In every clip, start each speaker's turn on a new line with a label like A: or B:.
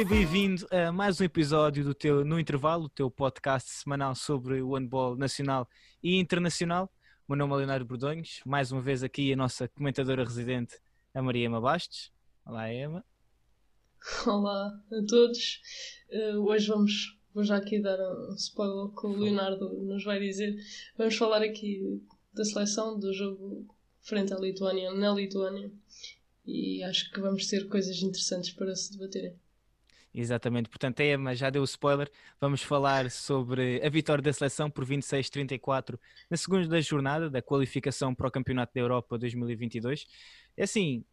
A: Seja bem-vindo a mais um episódio do teu No Intervalo, o teu podcast semanal sobre o handball nacional e internacional. O meu nome é Leonardo Bordonhos, mais uma vez aqui a nossa comentadora residente, a Maria Ema Bastos. Olá, Ema.
B: Olá a todos. Uh, hoje vamos, vou já aqui dar um spoiler que o Leonardo nos vai dizer. Vamos falar aqui da seleção do jogo frente à Lituânia, na Lituânia, e acho que vamos ter coisas interessantes para se debaterem.
A: Exatamente, portanto, a Emma já deu o spoiler. Vamos falar sobre a vitória da seleção por 26-34 na segunda jornada da qualificação para o Campeonato da Europa 2022. É assim,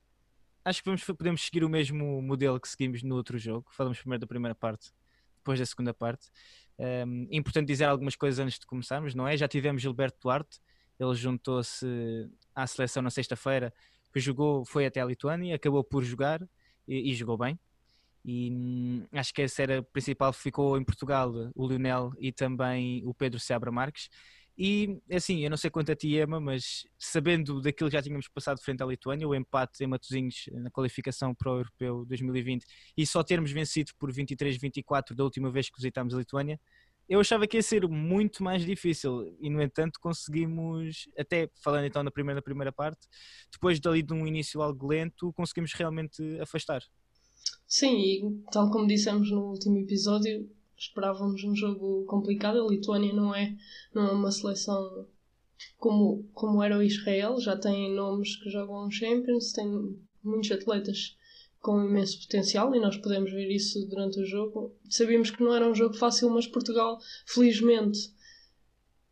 A: acho que vamos, podemos seguir o mesmo modelo que seguimos no outro jogo. Falamos primeiro da primeira parte, depois da segunda parte. Importante dizer algumas coisas antes de começarmos, não é? Já tivemos Gilberto Duarte, ele juntou-se à seleção na sexta-feira, que jogou, foi até a Lituânia, acabou por jogar e, e jogou bem e hum, acho que essa era a principal, ficou em Portugal o Lionel e também o Pedro Seabra Marques. E assim, eu não sei quanto a ti, Emma, mas sabendo daquilo que já tínhamos passado frente à Lituânia, o empate em Matosinhos na qualificação para o Europeu 2020 e só termos vencido por 23-24 da última vez que visitámos a Lituânia, eu achava que ia ser muito mais difícil e, no entanto, conseguimos, até falando então na primeira, na primeira parte, depois dali de um início algo lento, conseguimos realmente afastar.
B: Sim, e tal como dissemos no último episódio, esperávamos um jogo complicado. A Lituânia não é, não é uma seleção como, como era o Israel, já tem nomes que jogam Champions, tem muitos atletas com imenso potencial e nós podemos ver isso durante o jogo. Sabíamos que não era um jogo fácil, mas Portugal, felizmente,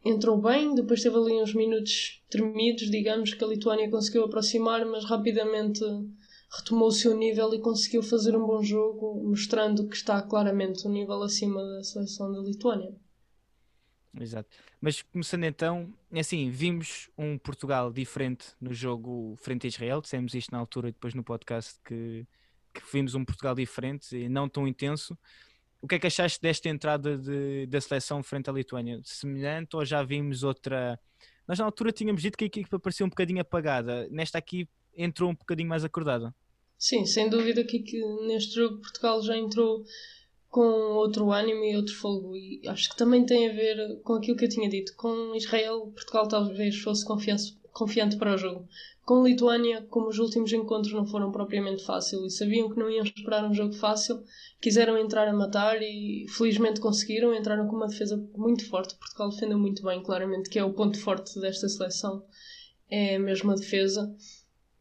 B: entrou bem. Depois teve ali uns minutos tremidos, digamos, que a Lituânia conseguiu aproximar, mas rapidamente retomou o seu nível e conseguiu fazer um bom jogo, mostrando que está claramente um nível acima da seleção da Lituânia.
A: Exato. Mas começando então, é assim, vimos um Portugal diferente no jogo frente a Israel, dissemos isto na altura e depois no podcast que, que vimos um Portugal diferente e não tão intenso. O que é que achaste desta entrada de, da seleção frente à Lituânia? Semelhante ou já vimos outra? Nós na altura tínhamos dito que a equipa parecia um bocadinho apagada, nesta aqui entrou um bocadinho mais acordada.
B: Sim, sem dúvida que, que neste jogo Portugal já entrou com outro ânimo e outro fogo. E acho que também tem a ver com aquilo que eu tinha dito. Com Israel, Portugal talvez fosse confiante, para o jogo. Com Lituânia, como os últimos encontros não foram propriamente fáceis e sabiam que não iam esperar um jogo fácil, quiseram entrar a matar e felizmente conseguiram. Entraram com uma defesa muito forte. Portugal defendeu muito bem, claramente, que é o ponto forte desta seleção. É mesmo a defesa.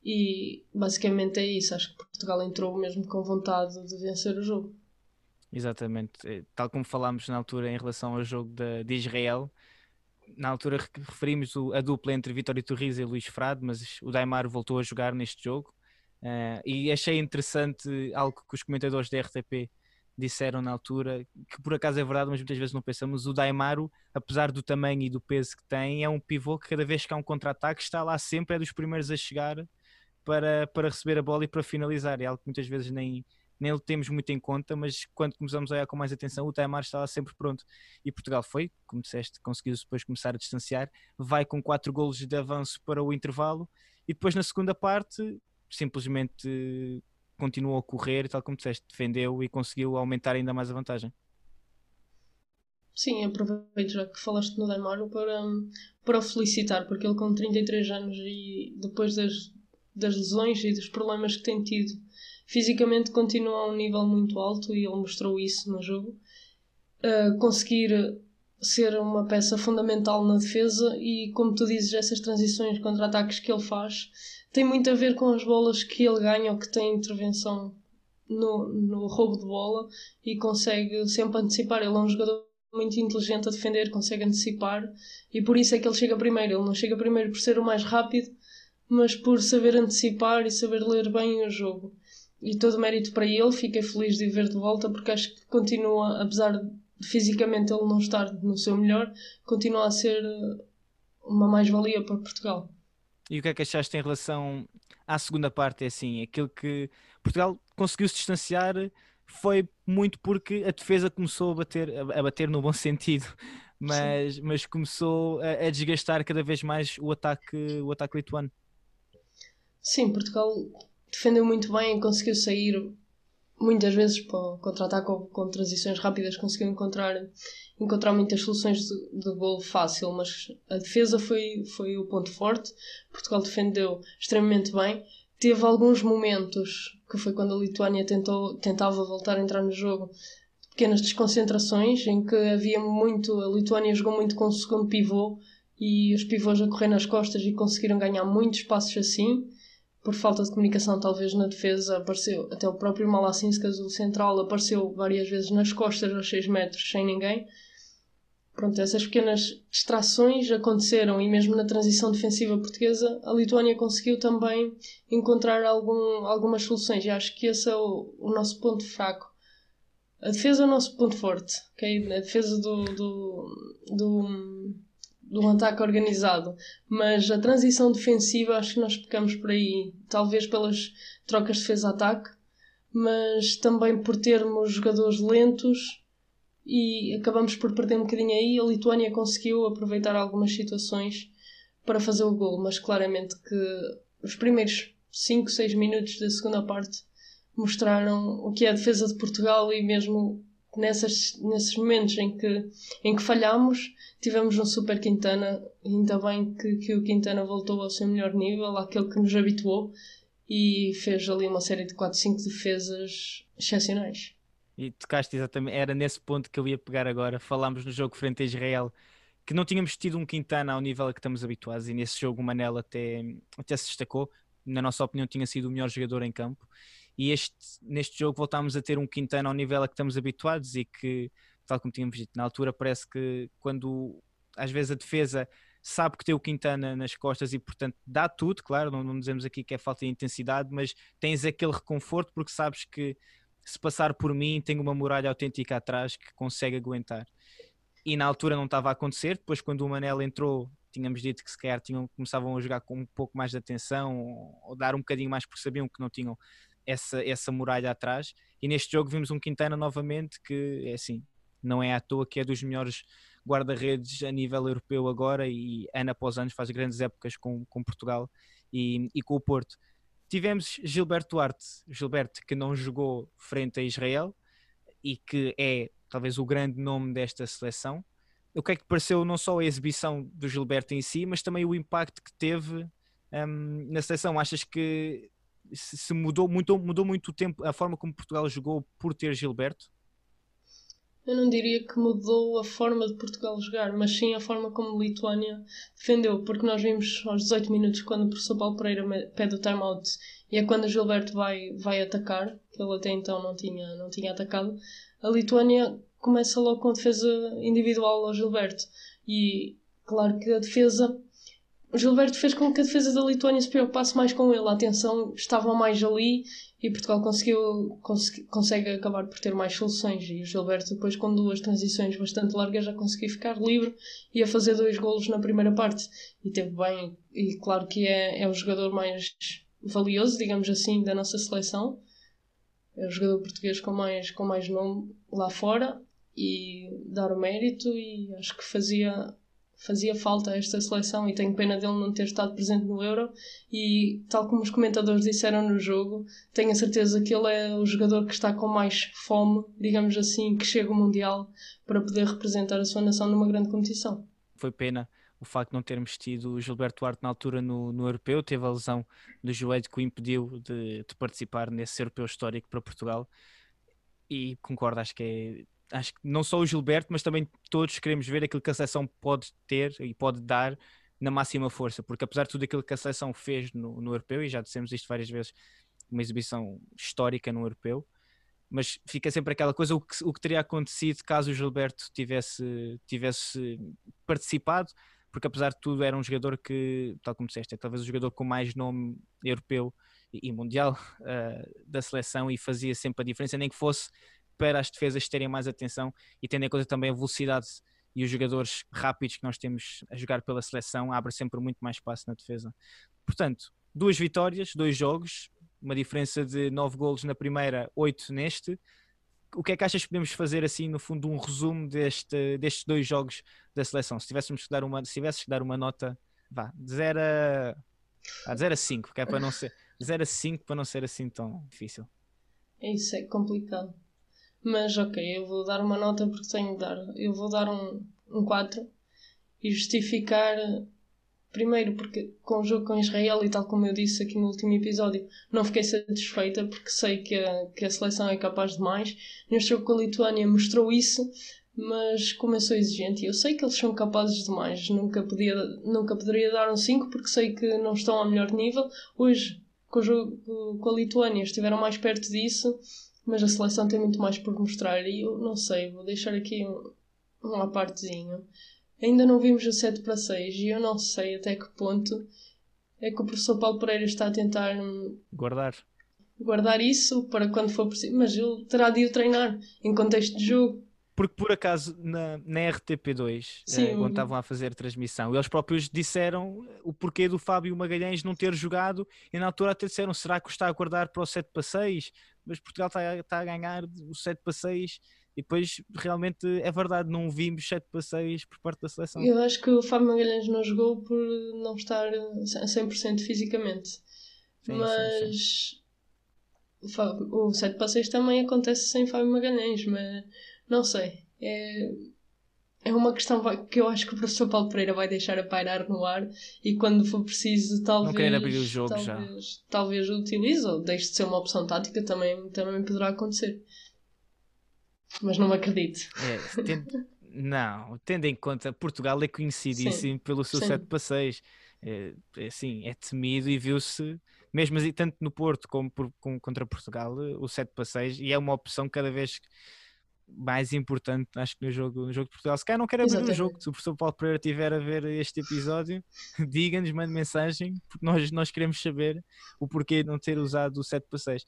B: E basicamente é isso. Acho que Portugal entrou mesmo com vontade de vencer o jogo.
A: Exatamente. Eh, tal como falámos na altura em relação ao jogo de, de Israel, na altura referimos a dupla entre Vitório Torres e Luís Frade, mas o Daimar voltou a jogar neste jogo. Uh, e achei interessante algo que os comentadores da RTP disseram na altura, que por acaso é verdade, mas muitas vezes não pensamos. O Daimaro, apesar do tamanho e do peso que tem, é um pivô que cada vez que há um contra-ataque está lá sempre, é dos primeiros a chegar para, para receber a bola e para finalizar. É algo que muitas vezes nem, nem o temos muito em conta, mas quando começamos a olhar com mais atenção, o Taimar estava sempre pronto. E Portugal foi, como disseste, conseguiu depois começar a distanciar, vai com quatro golos de avanço para o intervalo e depois na segunda parte simplesmente continuou a correr, tal como disseste, defendeu e conseguiu aumentar ainda mais a vantagem.
B: Sim, aproveito já que falaste no Daimar para, para o felicitar, porque ele com 33 anos e depois das das lesões e dos problemas que tem tido. Fisicamente continua a um nível muito alto e ele mostrou isso no jogo. Uh, conseguir ser uma peça fundamental na defesa e, como tu dizes, essas transições contra-ataques que ele faz tem muito a ver com as bolas que ele ganha ou que tem intervenção no, no roubo de bola e consegue sempre antecipar. Ele é um jogador muito inteligente a defender, consegue antecipar e por isso é que ele chega primeiro. Ele não chega primeiro por ser o mais rápido, mas por saber antecipar e saber ler bem o jogo. E todo mérito para ele, fiquei feliz de ver de volta porque acho que continua, apesar de fisicamente ele não estar no seu melhor, continua a ser eh, uma mais-valia para Portugal.
A: E o que é que achaste em relação à segunda parte? É assim, aquilo que Portugal conseguiu se distanciar foi muito porque a defesa começou a bater, a bater no bom sentido, mas, mas começou a, a desgastar cada vez mais o ataque, o ataque lituano.
B: Sim, Portugal defendeu muito bem e conseguiu sair muitas vezes para o contra-ataque ou com transições rápidas conseguiu encontrar, encontrar muitas soluções de, de gol fácil, mas a defesa foi, foi o ponto forte. Portugal defendeu extremamente bem. Teve alguns momentos, que foi quando a Lituânia tentou, tentava voltar a entrar no jogo, pequenas desconcentrações, em que havia muito. A Lituânia jogou muito com o segundo pivô e os pivôs a correr nas costas e conseguiram ganhar muitos passos assim por falta de comunicação, talvez na defesa, apareceu até o próprio Malassinskas, o central, apareceu várias vezes nas costas aos 6 metros sem ninguém. Pronto, essas pequenas distrações aconteceram e mesmo na transição defensiva portuguesa a Lituânia conseguiu também encontrar algum, algumas soluções e acho que esse é o, o nosso ponto fraco. A defesa é o nosso ponto forte, ok? A defesa do, do, do de um ataque organizado. Mas a transição defensiva acho que nós pecamos por aí, talvez pelas trocas de defesa-ataque, mas também por termos jogadores lentos e acabamos por perder um bocadinho aí. A Lituânia conseguiu aproveitar algumas situações para fazer o gol, mas claramente que os primeiros 5, 6 minutos da segunda parte mostraram o que é a defesa de Portugal e mesmo nessas, nesses momentos em que, em que falhamos, tivemos um super Quintana, ainda bem que, que o Quintana voltou ao seu melhor nível, aquele que nos habituou, e fez ali uma série de 4, 5 defesas excepcionais.
A: E tocaste exatamente, era nesse ponto que eu ia pegar agora. Falámos no jogo frente a Israel que não tínhamos tido um Quintana ao nível a que estamos habituados, e nesse jogo o Manela até, até se destacou. Na nossa opinião, tinha sido o melhor jogador em campo e este, neste jogo voltámos a ter um Quintana ao nível a que estamos habituados e que, tal como tínhamos dito na altura, parece que quando às vezes a defesa sabe que tem o Quintana nas costas e portanto dá tudo, claro, não, não dizemos aqui que é falta de intensidade, mas tens aquele reconforto porque sabes que se passar por mim tem uma muralha autêntica atrás que consegue aguentar. E na altura não estava a acontecer, depois quando o Manel entrou tínhamos dito que se calhar tinham, começavam a jogar com um pouco mais de atenção ou, ou dar um bocadinho mais porque sabiam que não tinham essa, essa muralha atrás. E neste jogo vimos um Quintana novamente que é assim, não é à toa que é dos melhores guarda-redes a nível europeu agora e ano após ano faz grandes épocas com, com Portugal e, e com o Porto. Tivemos Gilberto Duarte, Gilberto que não jogou frente a Israel e que é talvez o grande nome desta seleção. O que é que pareceu não só a exibição do Gilberto em si, mas também o impacto que teve um, na seleção? Achas que se mudou, mudou, mudou muito o tempo, a forma como Portugal jogou por ter Gilberto?
B: Eu não diria que mudou a forma de Portugal jogar, mas sim a forma como a Lituânia defendeu, porque nós vimos aos 18 minutos quando o professor Paulo Pereira pede o timeout e é quando o Gilberto vai, vai atacar, que ele até então não tinha, não tinha atacado, a Lituânia começa logo com a defesa individual ao Gilberto. E claro que a defesa o Gilberto fez com que a defesa da Lituânia se preocupasse mais com ele. A atenção estava mais ali e Portugal conseguiu, consegue acabar por ter mais soluções. E o Gilberto, depois, com duas transições bastante largas, já conseguiu ficar livre e a fazer dois golos na primeira parte. E teve bem, e claro que é, é o jogador mais valioso, digamos assim, da nossa seleção. É o jogador português com mais, com mais nome lá fora e dar o mérito e acho que fazia fazia falta a esta seleção e tenho pena dele não ter estado presente no Euro. E tal como os comentadores disseram no jogo tenho a certeza que ele é o jogador que está com mais fome digamos assim, que chega ao Mundial para poder representar a sua nação numa grande competição.
A: Foi pena o facto de não termos tido o Gilberto Duarte na altura no, no Europeu, teve a lesão do joelho que o impediu de, de participar nesse Europeu histórico para Portugal. E concordo, acho que é acho que não só o Gilberto, mas também todos queremos ver aquilo que a seleção pode ter e pode dar na máxima força, porque apesar de tudo aquilo que a seleção fez no, no europeu, e já dissemos isto várias vezes, uma exibição histórica no europeu, mas fica sempre aquela coisa, o que, o que teria acontecido caso o Gilberto tivesse, tivesse participado, porque apesar de tudo era um jogador que, tal como disseste, é talvez o jogador com mais nome europeu e, mundial uh, da seleção e fazia sempre a diferença, nem que fosse para as defesas terem mais atenção e tendo em conta também a velocidade e os jogadores rápidos que nós temos a jogar pela seleção, abre sempre muito mais espaço na defesa. Portanto, duas vitórias, dois jogos, uma diferença de nove golos na primeira, oito neste. O que é que achas que podemos fazer assim, no fundo, um resumo deste, destes dois jogos da seleção? Se tivéssemos que dar uma, se tivesses que dar uma nota, vá, de 0 a, a 0 a 5, que é para não ser 0 a 5 para não ser assim tão difícil.
B: Isso é complicado. Mas ok, eu vou dar uma nota porque tenho de dar. Eu vou dar um, um 4 e justificar Primeiro, porque com o jogo com Israel, e tal como eu disse aqui no último episódio, não fiquei satisfeita porque sei que a, que a seleção é capaz de mais. Neste jogo com a Lituânia mostrou isso, mas como eu sou exigente eu sei que eles são capazes de mais, nunca, podia, nunca poderia dar um 5 porque sei que não estão ao melhor nível. Hoje, com o jogo com a Lituânia, estiveram mais perto disso, mas a seleção tem muito mais por mostrar e eu não sei, vou deixar aqui um, partezinha ainda não vimos o 7 para 6 e eu não sei até que ponto é que o professor Paulo Pereira está a tentar hum,
A: guardar
B: guardar isso para quando for preciso, mas ele terá de o treinar em contexto de jogo.
A: Porque por acaso na, na RTP2, Sim, eh, quando estavam a fazer transmissão, eles próprios disseram o porquê do Fábio Magalhães não ter jogado e na altura até disseram: será que está a guardar para o 7 para 6? Mas Portugal está, está a ganhar o 7 para 6 e depois realmente é verdade, não vimos 7 passeios por parte da seleção.
B: Eu acho que o Fábio Magalhães não jogou por não estar a 100% fisicamente. Sim, mas sim, sim. o 7 passeios também acontece sem Fábio Magalhães, mas não sei. É, é uma questão que eu acho que o professor Paulo Pereira vai deixar a pairar no ar e quando for preciso, talvez. Não abrir o jogo talvez, já. Talvez utilize ou deixe de ser uma opção tática, também, também poderá acontecer mas não me acredito.
A: É, tendo, não, tendo em conta Portugal é conhecidíssimo Sim. pelo seu Sim. 7 para 6. É, é, assim, é temido e viu-se, mesmo assim, tanto no Porto como, por, como, contra Portugal, o 7 para 6, e é uma opção cada vez mais importante, acho que no jogo, no jogo de Portugal. Se calhar não quero abrir Exatamente. o jogo, se o professor Paulo Pereira estiver a ver este episódio, diga-nos, mande mensagem, porque nós, nós queremos saber o porquê de não ter usado o 7 para 6.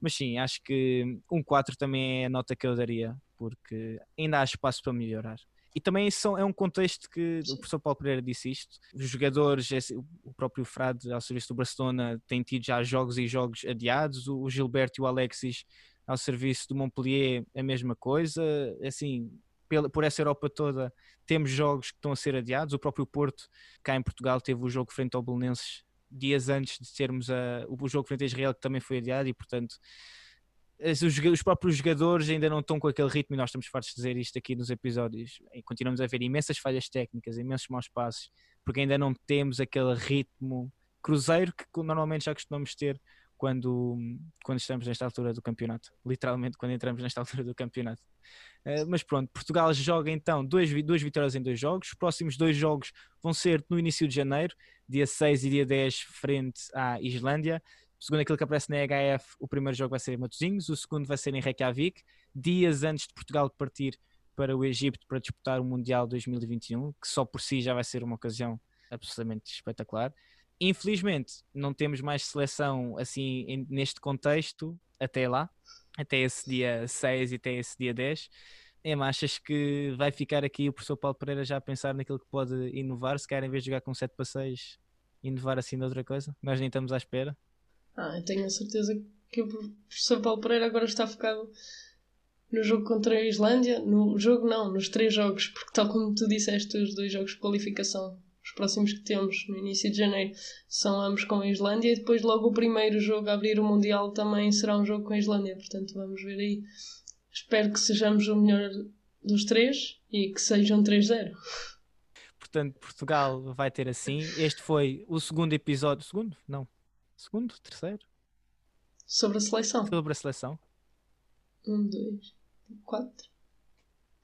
A: Mas sim, acho que um 4 também é a nota que eu daria, porque ainda há espaço para melhorar. E também são, é um contexto que o professor Paulo Pereira disse isto. Os jogadores, o próprio Frade ao serviço do Barcelona tem tido já jogos e jogos adiados. O Gilberto e o Alexis ao serviço do Montpellier a mesma coisa. Assim, pela, por essa Europa toda temos jogos que estão a ser adiados. O próprio Porto, cá em Portugal, teve o jogo frente ao Belenenses dias antes de termos a, o jogo frente a Israel que também foi adiado e portanto os, os, próprios jogadores ainda não estão com aquele ritmo e nós estamos fartos de dizer isto aqui nos episódios e continuamos a ver imensas falhas técnicas, imensos maus passos porque ainda não temos aquele ritmo cruzeiro que normalmente já costumamos ter quando, quando estamos nesta altura do campeonato. Literalmente, quando entramos nesta altura do campeonato. Uh, mas pronto, Portugal joga então dois, duas vitórias em dois jogos. Os próximos dois jogos vão ser no início de janeiro, dia 6 e dia 10, frente à Islândia. Segundo aquilo que aparece na HF, o primeiro jogo vai ser em Matosinhos, o segundo vai ser em Reykjavik, dias antes de Portugal partir para o Egito para disputar o Mundial 2021, que só por si já vai ser uma ocasião absolutamente espetacular. Infelizmente, não temos mais seleção assim neste contexto até lá, até esse dia 6 e até esse dia 10. Emma, achas que vai ficar aqui o professor Paulo Pereira já a pensar naquilo que pode inovar? Se quer, em vez de jogar com 7 para 6, inovar assim de outra coisa? Nós nem estamos à espera.
B: Ah, eu tenho a certeza que o professor Paulo Pereira agora está focado no jogo contra a Islândia. No jogo, não, nos três jogos, porque, tal como tu disseste, os dois jogos de qualificação próximos que temos no início de janeiro são ambos com a Islândia e depois logo o primeiro jogo a abrir o Mundial também será um jogo com a Islândia, portanto vamos ver aí. Espero que sejamos o melhor dos três e que sejam um 3-0.
A: Portanto, Portugal vai ter assim. Este foi o segundo episódio. Segundo? Não. Segundo? Terceiro?
B: Sobre a seleção.
A: Sobre a seleção.
B: Um, dois, quatro,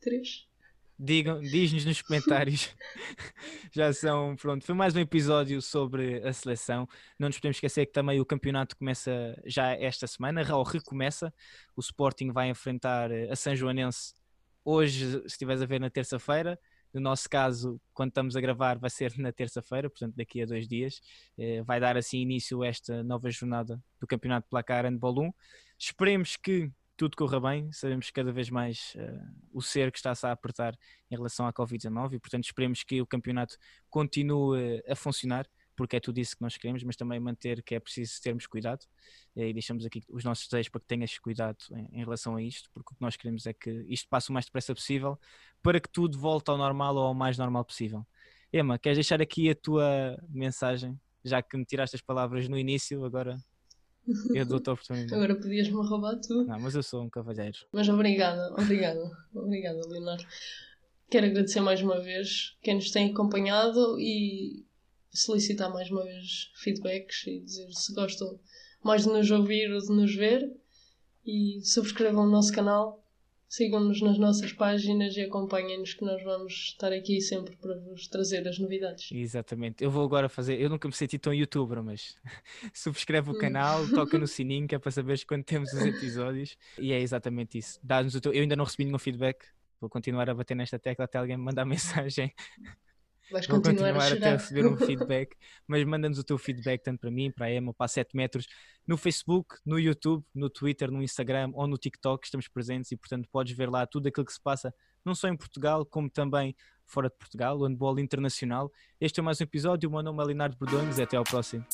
B: três.
A: Digam, diz-nos nos comentários. Já são, pronto, foi mais um episódio sobre a seleção. Não nos podemos esquecer que também o campeonato começa já esta semana, ou recomeça. O Sporting vai enfrentar a São Joanense hoje, se estiveres a ver na terça-feira. No nosso caso, quando estamos a gravar, vai ser na terça-feira, portanto, daqui a dois dias. Eh, vai dar assim início a esta nova jornada do Campeonato Placar Handball 1. Esperemos que tudo corra bem, sabemos cada vez mais uh, o cerco está-se a apertar em relação à Covid-19 e, portanto, esperemos que o campeonato continue a funcionar, porque é tudo isso que nós queremos, mas também manter que é preciso termos cuidado e deixamos aqui os nossos desejos para que tenhas cuidado em, em, relação a isto, porque o que nós queremos é que isto passe o mais depressa possível para que tudo volte ao normal ou ao mais normal possível. Emma, queres deixar aqui a tua mensagem, já que me tiraste as palavras no início, agora Eu dou-te a oportunidade.
B: Agora podias-me roubar tu.
A: Não, mas eu sou um cavalheiro.
B: Mas obrigada, obrigada, obrigada, Leonardo. Quero agradecer mais uma vez quem nos tem acompanhado e solicitar mais uma vez feedbacks e dizer se gostam mais de nos ouvir ou de nos ver. E subscrevam o nosso canal, sigam-nos nas nossas páginas e acompanhem-nos que nós vamos estar aqui sempre para vos trazer as novidades.
A: Exatamente. Eu vou agora fazer. Eu nunca me senti tão youtuber, mas subscreve o canal, toca no sininho que é para saberes quando temos os episódios. E é exatamente isso. Dá-nos o teu... Eu ainda não recebi nenhum feedback. Vou continuar a bater nesta tecla até alguém me mandar mensagem
B: Vais
A: Vou
B: continuar,
A: continuar
B: a
A: até receber um feedback, mas manda-nos o teu feedback tanto para mim, para a Emma, para a 7 metros, no Facebook, no YouTube, no Twitter, no Instagram ou no TikTok, estamos presentes e portanto podes ver lá tudo aquilo que se passa, não só em Portugal, como também fora de Portugal, o handball internacional. Este é mais um episódio, o meu nome é Leonardo Bordões e até ao próximo.